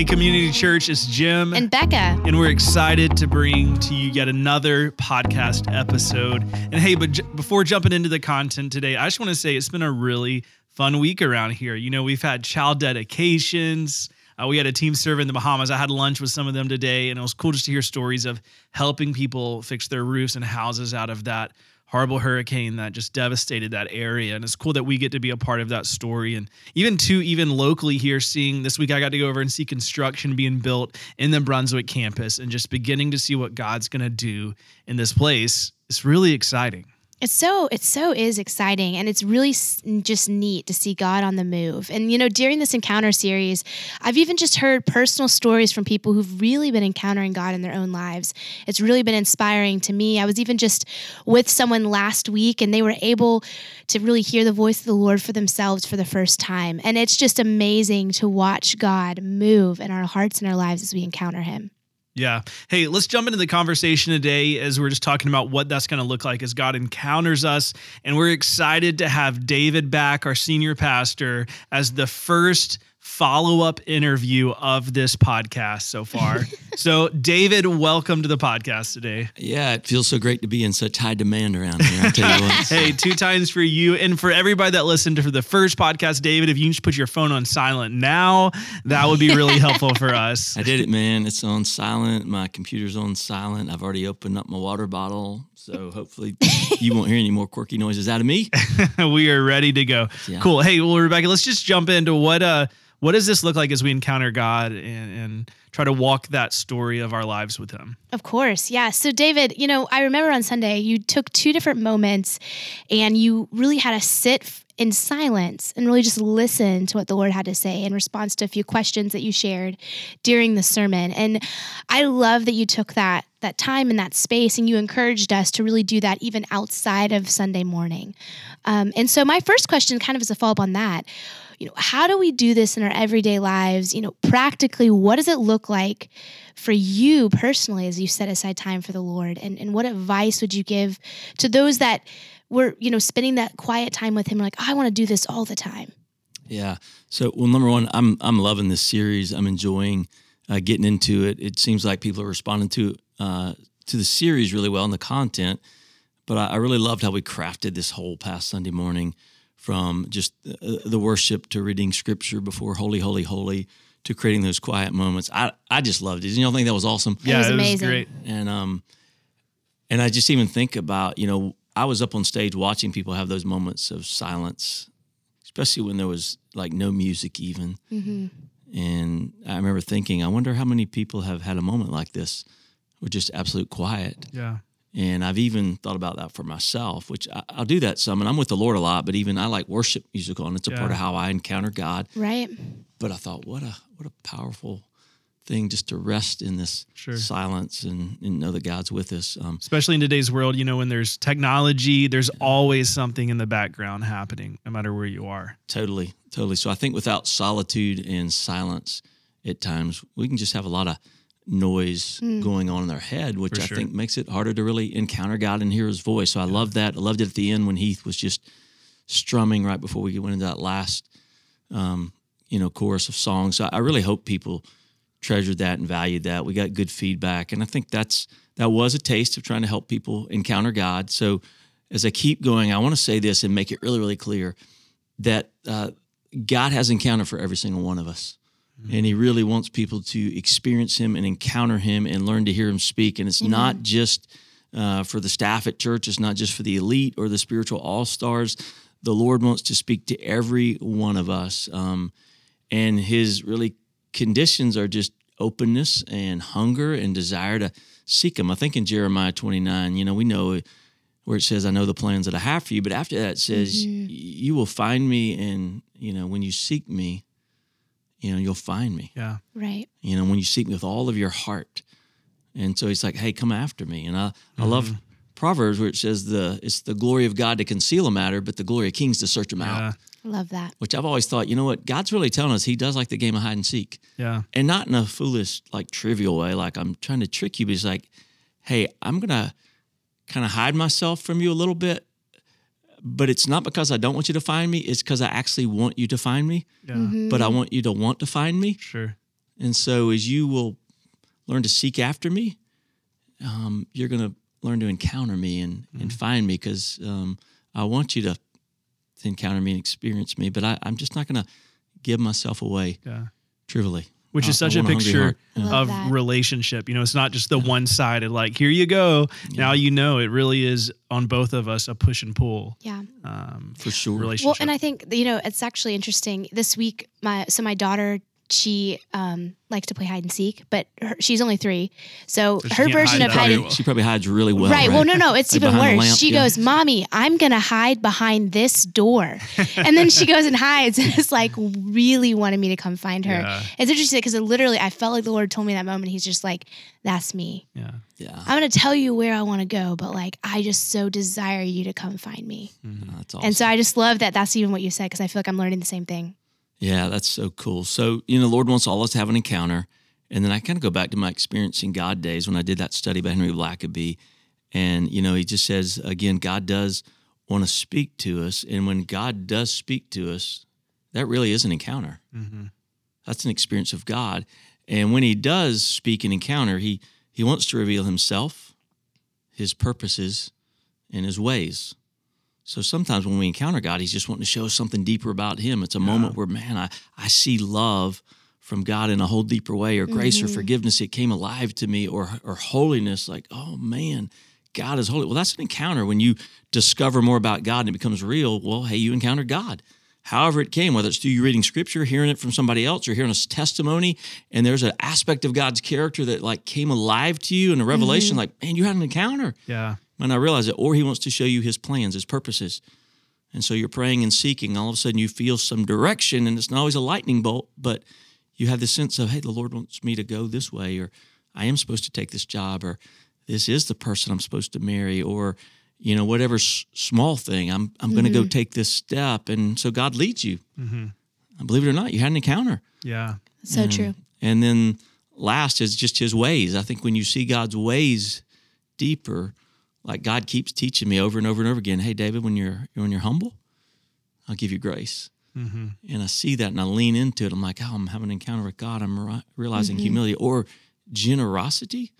Hey, Community Church, it's Jim. And Becca. And we're excited to bring to you yet another podcast episode. And hey, but j- before jumping into the content today, I just want to say it's been a really fun week around here. You know, we've had child dedications. Uh, we had a team serve in the Bahamas. I had lunch with some of them today, and it was cool just to hear stories of helping people fix their roofs and houses out of that horrible hurricane that just devastated that area. And it's cool that we get to be a part of that story. And even too, even locally here, seeing this week, I got to go over and see construction being built in the Brunswick campus and just beginning to see what God's going to do in this place. It's really exciting. It's so it so is exciting and it's really just neat to see God on the move. And you know, during this encounter series, I've even just heard personal stories from people who've really been encountering God in their own lives. It's really been inspiring to me. I was even just with someone last week and they were able to really hear the voice of the Lord for themselves for the first time. And it's just amazing to watch God move in our hearts and our lives as we encounter him. Yeah. Hey, let's jump into the conversation today as we're just talking about what that's going to look like as God encounters us. And we're excited to have David back, our senior pastor, as the first follow up interview of this podcast so far. so, David, welcome to the podcast today. Yeah, it feels so great to be in such high demand around here. I'll tell you what. hey, two times for you. And for everybody that listened to for the first podcast, David, if you can just put your phone on silent now, that would be really helpful for us. I did it, man. It's on silent. My computer's on silent. I've already opened up my water bottle. So hopefully you won't hear any more quirky noises out of me. we are ready to go. Yeah. Cool. Hey, well, Rebecca, let's just jump into what uh what does this look like as we encounter God and, and try to walk that story of our lives with Him? Of course, yeah. So, David, you know, I remember on Sunday you took two different moments and you really had to sit in silence and really just listen to what the Lord had to say in response to a few questions that you shared during the sermon. And I love that you took that that time and that space and you encouraged us to really do that even outside of Sunday morning. Um, and so my first question kind of is a follow-up on that you know, how do we do this in our everyday lives? You know, practically, what does it look like for you personally as you set aside time for the Lord? And, and what advice would you give to those that were, you know, spending that quiet time with Him, like, oh, I want to do this all the time? Yeah. So, well, number one, I'm I'm loving this series. I'm enjoying uh, getting into it. It seems like people are responding to uh, to the series really well and the content. But I, I really loved how we crafted this whole past Sunday morning from just the worship to reading scripture before holy, holy, holy to creating those quiet moments. I, I just loved it. You know, think that was awesome. Yeah, it was, it was great. And um, and I just even think about you know I was up on stage watching people have those moments of silence, especially when there was like no music even. Mm-hmm. And I remember thinking, I wonder how many people have had a moment like this, with just absolute quiet. Yeah. And I've even thought about that for myself, which I, will do that some. And I'm with the Lord a lot, but even I like worship musical, and it's a yeah. part of how I encounter God. Right. But I thought, what a what a powerful thing just to rest in this sure. silence and, and, know that God's with us. Um, Especially in today's world, you know, when there's technology, there's yeah. always something in the background happening, no matter where you are. Totally, totally. So I think without solitude and silence, at times we can just have a lot of noise mm. going on in their head, which For I sure. think makes it harder to really encounter God and hear His voice. So I yeah. love that. I loved it at the end when Heath was just strumming right before we went into that last, um, you know, chorus of songs. So I really hope people treasured that and valued that. We got good feedback, and I think that's that was a taste of trying to help people encounter God. So as I keep going, I want to say this and make it really, really clear that uh, God has encounter for every single one of us. Mm-hmm. And he really wants people to experience him and encounter him and learn to hear him speak. And it's mm-hmm. not just uh, for the staff at church, it's not just for the elite or the spiritual all stars. The Lord wants to speak to every one of us. Um, and his really conditions are just openness and hunger and desire to seek him. I think in Jeremiah 29, you know, we know where it says, I know the plans that I have for you. But after that, it says, mm-hmm. You will find me, and, you know, when you seek me, you know, you'll find me. Yeah. Right. You know, when you seek me with all of your heart. And so he's like, hey, come after me. And I, mm-hmm. I love mm-hmm. Proverbs where it says the it's the glory of God to conceal a matter, but the glory of kings to search them yeah. out. Love that. Which I've always thought, you know what? God's really telling us he does like the game of hide and seek. Yeah. And not in a foolish, like trivial way, like I'm trying to trick you, but he's like, hey, I'm gonna kind of hide myself from you a little bit but it's not because I don't want you to find me. It's because I actually want you to find me. Yeah. Mm-hmm. But I want you to want to find me. Sure. And so as you will learn to seek after me, um, you're going to learn to encounter me and, mm-hmm. and find me because um, I want you to, to encounter me and experience me, but I, am just not going to give myself away yeah. trivially which is such a picture of that. relationship. You know, it's not just the one sided, like, here you go. Yeah. Now you know it really is on both of us a push and pull. Yeah. Um, For sure. Relationship. Well, and I think, you know, it's actually interesting. This week, my, so my daughter she um, likes to play hide and seek, but her, she's only three, so, so her version of hide and she probably hides really well. Right. right? Well, no, no, it's like even worse. She yeah. goes, "Mommy, I'm gonna hide behind this door," and then she goes and hides, and it's like really wanted me to come find her. Yeah. It's interesting because it literally, I felt like the Lord told me that moment. He's just like, "That's me." Yeah. Yeah. I'm gonna tell you where I want to go, but like I just so desire you to come find me. Mm-hmm. That's awesome. And so I just love that. That's even what you said because I feel like I'm learning the same thing. Yeah, that's so cool. So, you know, the Lord wants all of us to have an encounter. And then I kind of go back to my experiencing God days when I did that study by Henry Blackaby. And, you know, he just says, again, God does want to speak to us. And when God does speak to us, that really is an encounter. Mm-hmm. That's an experience of God. And when he does speak and encounter, he, he wants to reveal himself, his purposes, and his ways. So sometimes when we encounter God, He's just wanting to show us something deeper about Him. It's a yeah. moment where, man, I, I see love from God in a whole deeper way, or grace mm-hmm. or forgiveness. It came alive to me, or or holiness. Like, oh man, God is holy. Well, that's an encounter when you discover more about God and it becomes real. Well, hey, you encountered God. However, it came, whether it's through you reading scripture, hearing it from somebody else, or hearing a testimony, and there's an aspect of God's character that like came alive to you in a revelation, mm-hmm. like, man, you had an encounter. Yeah. And I realize it. Or he wants to show you his plans, his purposes. And so you're praying and seeking. All of a sudden you feel some direction, and it's not always a lightning bolt, but you have the sense of, hey, the Lord wants me to go this way, or I am supposed to take this job, or this is the person I'm supposed to marry, or you know whatever s- small thing I'm I'm mm-hmm. going to go take this step, and so God leads you. Mm-hmm. Believe it or not, you had an encounter. Yeah, so and, true. And then last is just His ways. I think when you see God's ways deeper, like God keeps teaching me over and over and over again. Hey, David, when you're when you're humble, I'll give you grace. Mm-hmm. And I see that and I lean into it. I'm like, oh, I'm having an encounter with God. I'm realizing mm-hmm. humility or generosity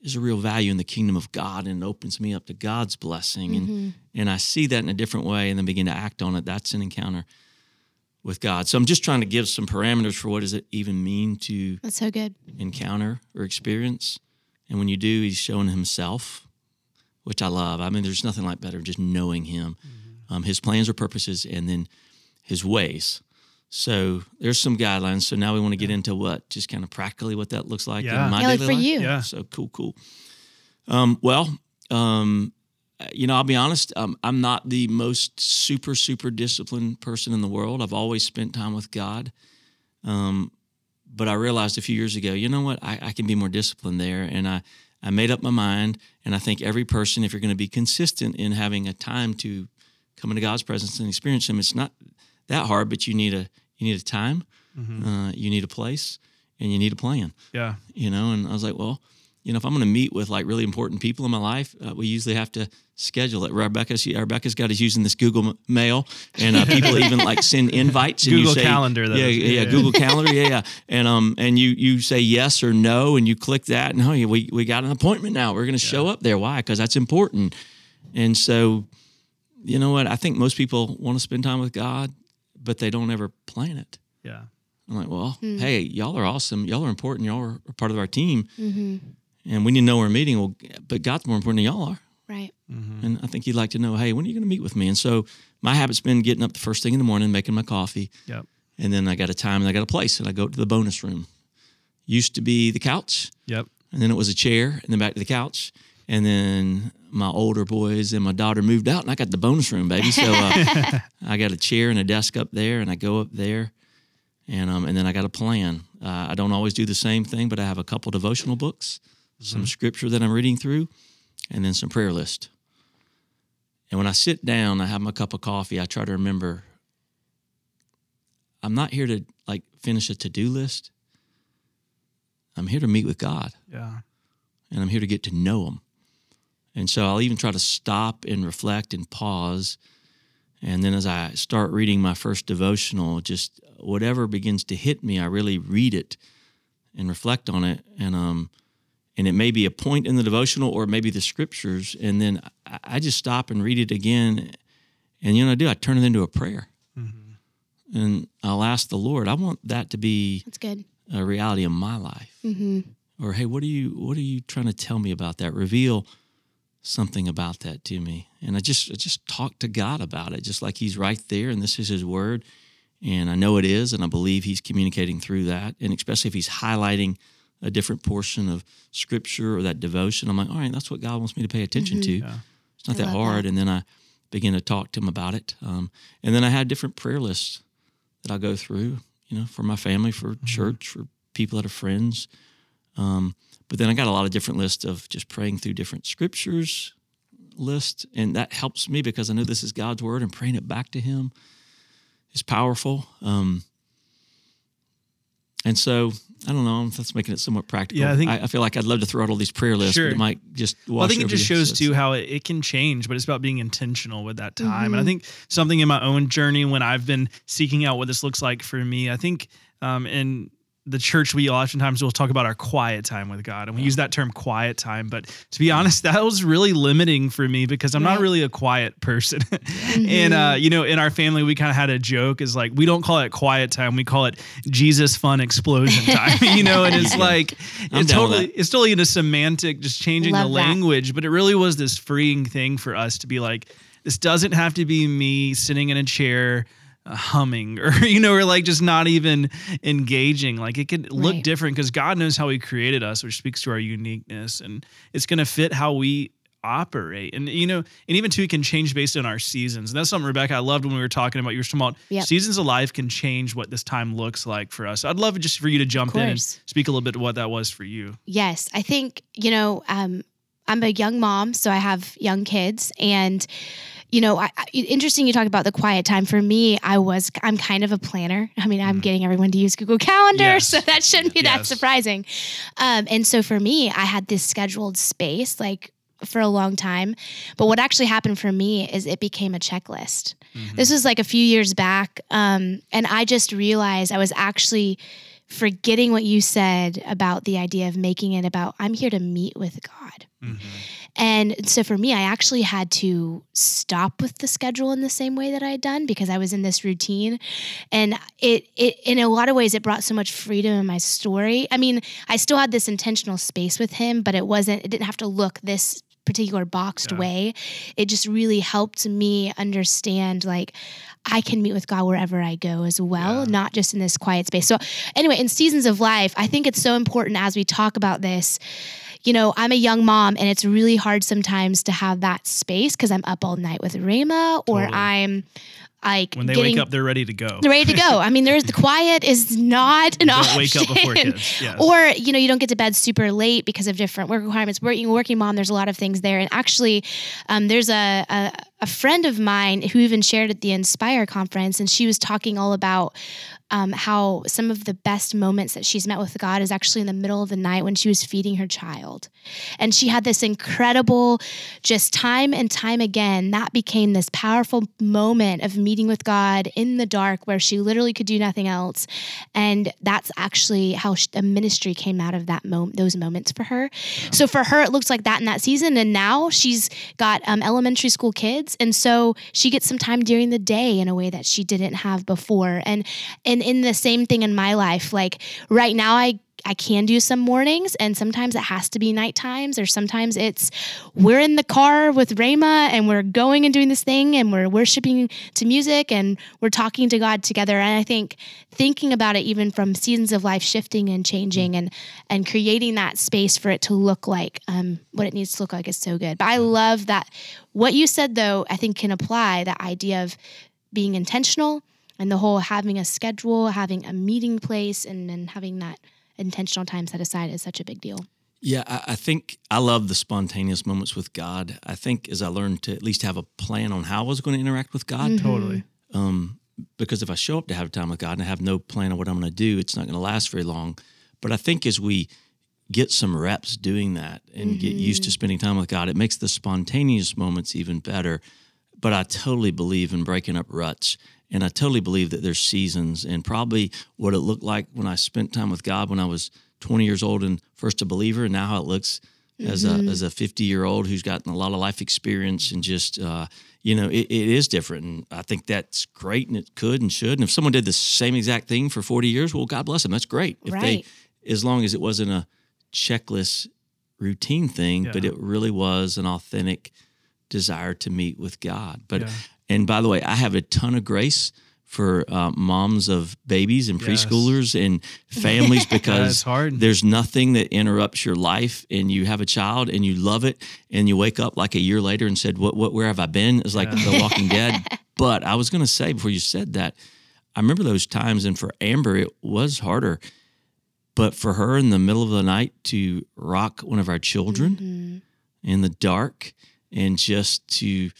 is a real value in the kingdom of God and it opens me up to God's blessing. Mm-hmm. And and I see that in a different way and then begin to act on it. That's an encounter with God. So I'm just trying to give some parameters for what does it even mean to That's so good. encounter or experience. And when you do, he's showing himself which I love. I mean, there's nothing like better just knowing Him, mm-hmm. um, His plans or purposes, and then His ways. So there's some guidelines. So now we want to get into what, just kind of practically what that looks like yeah. in my yeah, like for life. you. Yeah. So cool, cool. Um, well, um, you know, I'll be honest. Um, I'm not the most super, super disciplined person in the world. I've always spent time with God. Um, but I realized a few years ago, you know what? I, I can be more disciplined there, and I I made up my mind, and I think every person, if you're going to be consistent in having a time to come into God's presence and experience Him, it's not that hard, but you need a you need a time, mm-hmm. uh, you need a place, and you need a plan. Yeah, you know. And I was like, well, you know, if I'm going to meet with like really important people in my life, uh, we usually have to schedule it. Rebecca, she, Rebecca's got us using this Google Mail, and uh, people even like send invites. And Google you say, Calendar. Yeah, yeah, yeah, yeah, Google Calendar. Yeah, yeah. And um, and you you say yes or no, and you click that, and oh, yeah, we we got an appointment now. We're going to show up there. Why? Because that's important. And so, you know what? I think most people want to spend time with God, but they don't ever plan it. Yeah. I'm like, well, mm. hey, y'all are awesome. Y'all are important. Y'all are part of our team. Mm-hmm and we need to know we're meeting. Well, but God's more important than y'all are. Right. Mm-hmm. And I think He'd like to know, hey, when are you going to meet with me? And so my habit's been getting up the first thing in the morning, making my coffee. Yep. And then I got a time and I got a place, and I go to the bonus room. Used to be the couch. Yep. And then it was a chair, and then back to the couch. And then my older boys and my daughter moved out, and I got the bonus room, baby. So uh, I got a chair and a desk up there, and I go up there, and um, and then I got a plan. Uh, I don't always do the same thing, but I have a couple devotional books some mm-hmm. scripture that I'm reading through, and then some prayer list. And when I sit down, I have my cup of coffee, I try to remember I'm not here to like finish a to-do list. I'm here to meet with God. Yeah. And I'm here to get to know him. And so I'll even try to stop and reflect and pause. And then as I start reading my first devotional, just whatever begins to hit me, I really read it and reflect on it. And um, and it may be a point in the devotional or maybe the scriptures, and then I, I just stop and read it again. And you know, I do. I turn it into a prayer, mm-hmm. and I'll ask the Lord. I want that to be that's good a reality in my life. Mm-hmm. Or hey, what are you what are you trying to tell me about that? Reveal something about that to me. And I just I just talk to God about it, just like He's right there, and this is His Word, and I know it is, and I believe He's communicating through that, and especially if He's highlighting a different portion of scripture or that devotion, I'm like, all right, that's what God wants me to pay attention mm-hmm. to. Yeah. It's not I that hard. That. And then I begin to talk to him about it. Um, and then I had different prayer lists that I go through, you know, for my family, for mm-hmm. church, for people that are friends. Um, but then I got a lot of different lists of just praying through different scriptures list. And that helps me because I know this is God's word and praying it back to him is powerful. Um, and so I don't know. That's making it somewhat practical. Yeah, I think I, I, feel like I'd love to throw out all these prayer lists, sure. but it might just. well, I think it just shows too how it, it, can change, but it's about being intentional with that time. Mm-hmm. And I mm-hmm. think something in my own journey when I've been seeking out what this looks like for me, I think, um, and the church, we oftentimes will talk about our quiet time with God, and we yeah. use that term quiet time. But to be honest, that was really limiting for me because I'm right. not really a quiet person. mm-hmm. And uh, you know, in our family, we kind of had a joke: is like we don't call it quiet time, we call it Jesus fun explosion time. you know, and it's like it's totally it's totally in a semantic, just changing Love the language, that. but it really was this freeing thing for us to be like, this doesn't have to be me sitting in a chair humming or you know or like just not even engaging. Like it could look right. different because god knows how he created us which speaks to our uniqueness and it's going to fit how we operate. And you know and even too it can change based on our seasons. And that's something rebecca i loved when we were talking about you were talking about yep. seasons of life can change what this time looks like for us. I'd love just for you to jump in and speak a little bit to what that was for you. Yes i think you know um, i'm a young mom so i have young kids and you know, I, interesting you talk about the quiet time. For me, I was, I'm kind of a planner. I mean, I'm mm. getting everyone to use Google Calendar, yes. so that shouldn't be yes. that surprising. Um, and so for me, I had this scheduled space like for a long time. But what actually happened for me is it became a checklist. Mm-hmm. This was like a few years back. Um, and I just realized I was actually forgetting what you said about the idea of making it about I'm here to meet with God. Mm-hmm. And so for me, I actually had to stop with the schedule in the same way that I had done because I was in this routine. And it, it in a lot of ways, it brought so much freedom in my story. I mean, I still had this intentional space with him, but it wasn't, it didn't have to look this particular boxed yeah. way. It just really helped me understand like I can meet with God wherever I go as well, yeah. not just in this quiet space. So anyway, in seasons of life, I think it's so important as we talk about this you know, I'm a young mom and it's really hard sometimes to have that space because I'm up all night with Rayma or totally. I'm like when they getting, wake up, they're ready to go. They're ready to go. I mean, there's the quiet is not an don't option. Wake up before kids. Yes. Or you know, you don't get to bed super late because of different work requirements. Working working mom, there's a lot of things there. And actually, um, there's a, a a friend of mine who even shared at the Inspire conference, and she was talking all about um, how some of the best moments that she's met with God is actually in the middle of the night when she was feeding her child. And she had this incredible, just time and time again, that became this powerful moment of meeting with God in the dark where she literally could do nothing else. And that's actually how a ministry came out of that moment, those moments for her. Yeah. So for her, it looks like that in that season. And now she's got um, elementary school kids. And so she gets some time during the day in a way that she didn't have before. And, and and in the same thing in my life like right now i I can do some mornings and sometimes it has to be night times or sometimes it's we're in the car with Rayma and we're going and doing this thing and we're worshiping to music and we're talking to God together and I think thinking about it even from seasons of life shifting and changing and and creating that space for it to look like um, what it needs to look like is so good. But I love that what you said though I think can apply that idea of being intentional and the whole having a schedule, having a meeting place, and then having that intentional time set aside is such a big deal. Yeah, I, I, think I love the spontaneous moments with God. I think as I learned to at least have a plan on how I was going to interact with God. Mm-hmm. Totally. Um, because if I show up to have time with God and I have no plan on what I'm going to do, it's not going to last very long. But I think as we get some reps doing that and mm-hmm. get used to spending time with God, it makes the spontaneous moments even better. But I totally believe in breaking up ruts and I totally believe that there's seasons and probably what it looked like when I spent time with God when I was 20 years old and first a believer, and now how it looks as mm-hmm. a as a 50 year old who's gotten a lot of life experience and just uh, you know it, it is different and i think that's great and it could and should and if someone did the same exact thing for 40 years well god bless them that's great if right. they as long as it wasn't a checklist routine thing yeah. but it really was an authentic desire to meet with god but yeah. And by the way i have a ton of grace for uh, moms of babies and preschoolers yes. and families because there's nothing that interrupts your life and you have a child and you love it and you wake up like a year later and said what what where have I been it's like yeah. the walking dead but I was going to say before you said that I remember those times and for Amber it was harder but for her in the middle of the night to rock one of our children mm-hmm. in the dark and just to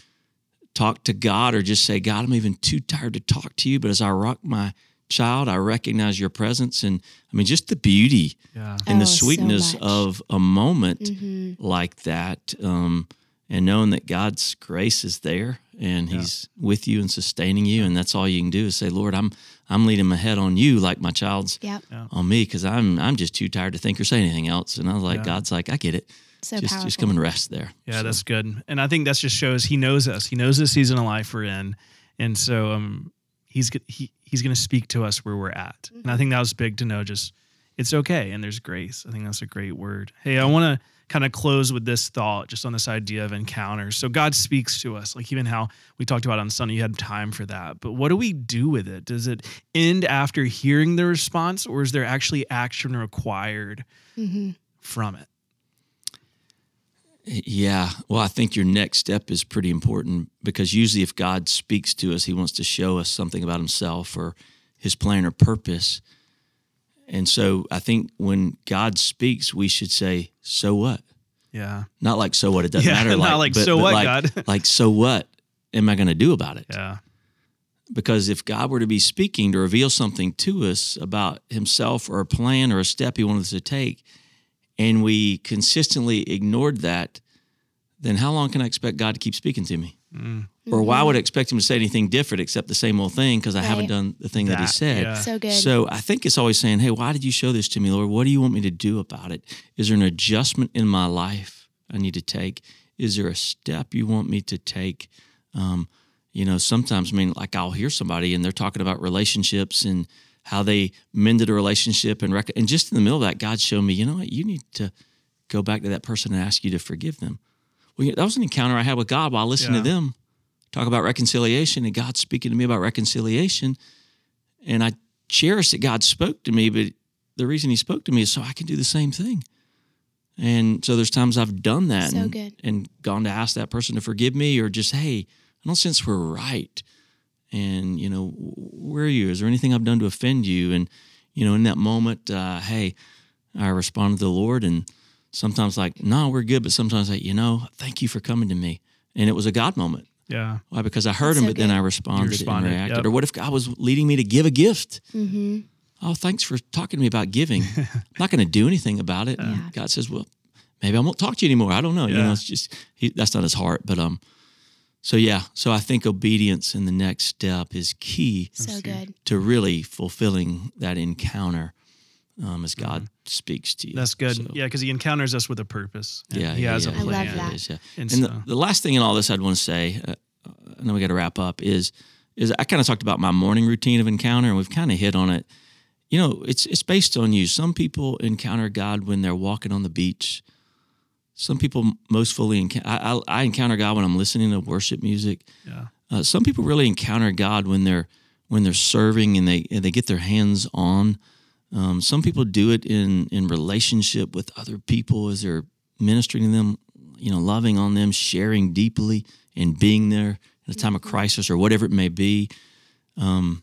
talk to God or just say, God, I'm even too tired to talk to you. But as I rock my child, I recognize your presence. And I mean, just the beauty yeah. and oh, the sweetness so of a moment mm-hmm. like that. Um, and knowing that God's grace is there and yeah. He's with you and sustaining you, and that's all you can do is say, Lord, I'm I'm leading my head on you like my child's yep. on me because I'm I'm just too tired to think or say anything else. And I was like, yeah. God's like, I get it. So just, powerful. just come and rest there. Yeah, so. that's good. And I think that just shows he knows us. He knows the season of life we're in. And so um, he's he, he's going to speak to us where we're at. Mm-hmm. And I mm-hmm. think that was big to know just it's okay and there's grace. I think that's a great word. Hey, I want to kind of close with this thought just on this idea of encounters. So God speaks to us, like even how we talked about on Sunday, you had time for that. But what do we do with it? Does it end after hearing the response or is there actually action required mm-hmm. from it? Yeah. Well, I think your next step is pretty important because usually if God speaks to us, he wants to show us something about himself or his plan or purpose. And so I think when God speaks, we should say, so what? Yeah. Not like, so what? It doesn't yeah, matter. Like, not like, but, so but what, like, God? like, so what am I going to do about it? Yeah. Because if God were to be speaking to reveal something to us about himself or a plan or a step he wanted us to take, and we consistently ignored that, then how long can I expect God to keep speaking to me? Mm. Or why would I expect him to say anything different except the same old thing because I right. haven't done the thing that, that he said? Yeah. So good. So I think it's always saying, hey, why did you show this to me, Lord? What do you want me to do about it? Is there an adjustment in my life I need to take? Is there a step you want me to take? Um, you know, sometimes, I mean, like I'll hear somebody and they're talking about relationships and how they mended a relationship and rec- and just in the middle of that, God showed me, you know what, you need to go back to that person and ask you to forgive them. Well, that was an encounter I had with God while listening yeah. to them talk about reconciliation, and God speaking to me about reconciliation, and I cherish that God spoke to me, but the reason He spoke to me is so I can do the same thing. And so there's times I've done that so and, and, gone to ask that person to forgive me or just, hey, I don't sense we're right and you know where are you? Is there anything i've done to offend you? And you know in that moment uh, hey i responded to the lord and sometimes like no we're good. But sometimes like you know thank you for coming to me. And it was a god moment. Yeah. Why? Because i heard That's him so but good. then i responded, responded, and reacted. Yep. or what if god was leading me to give a gift? Mm-hmm. oh thanks for talking to me about giving. I'm not going to do anything about it. Yeah. god says well maybe i won't talk to you anymore. I don't know. Yeah. you know it's just he, that's not his heart but um so yeah, so I think obedience in the next step is key. So good to really fulfilling that encounter um, as God mm-hmm. speaks to you. That's good. So, yeah, because He encounters us with a purpose. Yeah, He yeah, has yeah, a plan. I love that. Is, yeah. And, and so. the, the, last thing in all this I'd want to say, uh, I know we got to wrap up, is is I kind of talked about my morning routine of encounter, and we've kind of hit on it. You know, it's it's based on you. Some people encounter God when they're walking on the beach some people most fully encounter. I, I, encounter God when I'm listening to worship music. Yeah. Uh, some people really encounter God when they're when they're serving and they and they get their hands on. Um, some people do it in in relationship with other people as they're ministering to them, you know, loving on them, sharing deeply, and being there in a time of mm-hmm. crisis or whatever it may be. Um,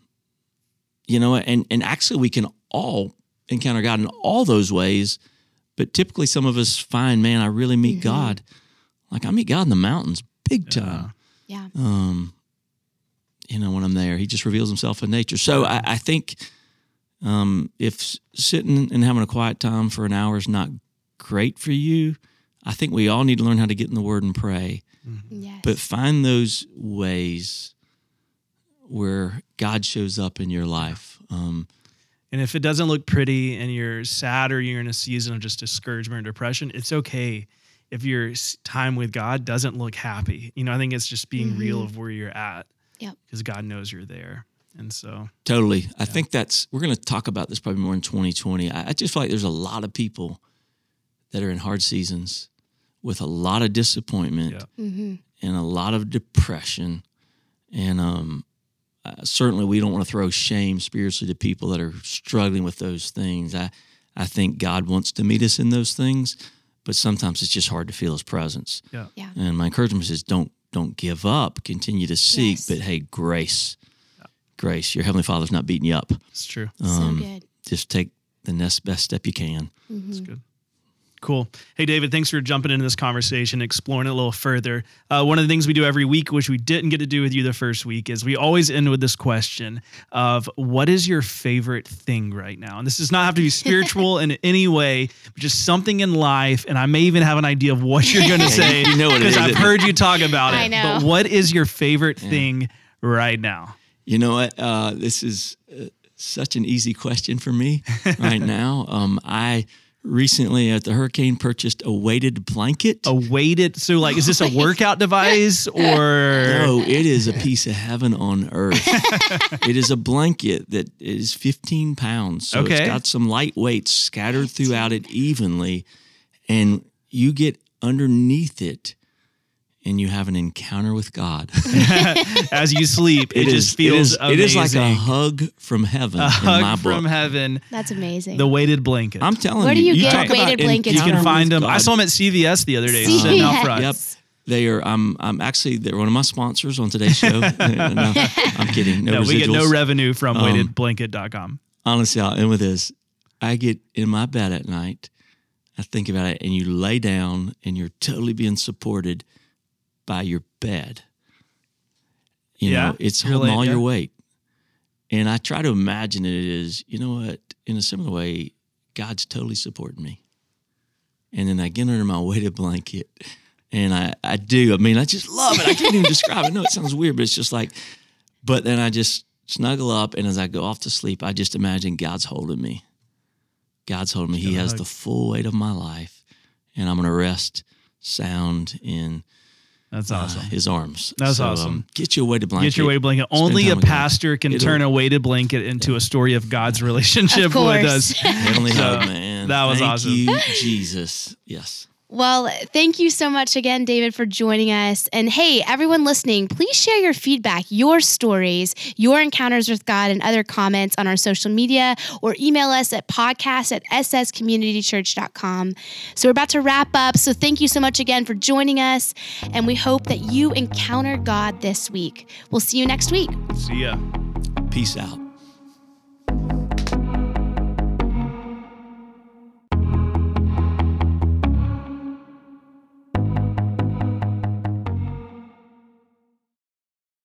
you know, and and actually we can all encounter God in all those ways but typically, some of us find, man, I really meet mm-hmm. God. Like I meet God in the mountains, big time. Yeah. Um, you know, when I'm there, He just reveals Himself in nature. So I, I think um, if sitting and having a quiet time for an hour is not great for you, I think we all need to learn how to get in the Word and pray. Mm-hmm. Yes. But find those ways where God shows up in your life. Um, And if it doesn't look pretty and you're sad or you're in a season of just discouragement or depression, it's okay if your time with God doesn't look happy. You know, I think it's just being mm-hmm. real of where you're at. Yeah. Because God knows you're there. And so totally. I think that's we're gonna talk about this probably more in 2020. I, I just feel like there's a lot of people that are in hard seasons with a lot of disappointment yeah. mm-hmm. and a lot of depression. And um uh, certainly we don't want to throw shame spiritually to people that are struggling with those things. I, I think God wants to meet us in those things, but sometimes it's just hard to feel His presence. Yeah. yeah. And my encouragement is don't don't give up. Continue to seek, yes. but hey, grace, yeah. grace. Your heavenly Father's not beating you up. It's true. Um, so good. Just take the next best step you can. Mm-hmm. That's good. Cool. Hey, David, thanks for jumping into this conversation, exploring it a little further. Uh, one of the things we do every week, which we didn't get to do with you the first week, is we always end with this question of what is your favorite thing right now? And this does not have to be spiritual in any way, but just something in life. And I may even have an idea of what you're going to say you know because I've heard you talk about it. I know. But what is your favorite yeah. thing right now? You know what? Uh, this is uh, such an easy question for me right now. Um, I recently at the hurricane purchased a weighted blanket. A weighted so like is this a workout device or No, it is a piece of heaven on earth. it is a blanket that is 15 pounds. So okay. it's got some light weights scattered throughout it evenly and you get underneath it and you have an encounter with God. As you sleep, it, it is, just feels it is, It is like a hug from heaven. A hug from heaven. That's amazing. The weighted blanket. I'm telling Where you. Where do you, you get weighted blankets? You can find them. God. I saw them at CVS the other day, CVS. sitting out front. Yep. They are. I'm. I'm actually. They're one of my sponsors on today's show. no, I'm kidding. No, no we get no revenue from um, weightedblanket.com. Honestly, I'll end with this. I get in my bed at night. I think about it, and you lay down, and you're totally being supported by your bed. You yeah, know, it's holding all yeah. your weight. And I try to imagine it as, you know what, in a similar way, God's totally supporting me. And then I get under my weighted blanket and I, I do. I mean, I just love it. I can't even describe it. No, it sounds weird, but it's just like, but then I just snuggle up and as I go off to sleep, I just imagine God's holding me. God's holding me. He has the full weight of my life and I'm going to rest sound in that's uh, awesome. Uh, his arms. That's so, awesome. Um, get your weighted blanket. Get your weighted blanket. Only a pastor can It'll, turn a weighted blanket into yeah. a story of God's relationship of with us. Heavenly so, man. That was Thank awesome. you, Jesus. Yes. Well, thank you so much again, David, for joining us. And hey, everyone listening, please share your feedback, your stories, your encounters with God, and other comments on our social media or email us at podcast at sscommunitychurch.com. So we're about to wrap up. So thank you so much again for joining us. And we hope that you encounter God this week. We'll see you next week. See ya. Peace out.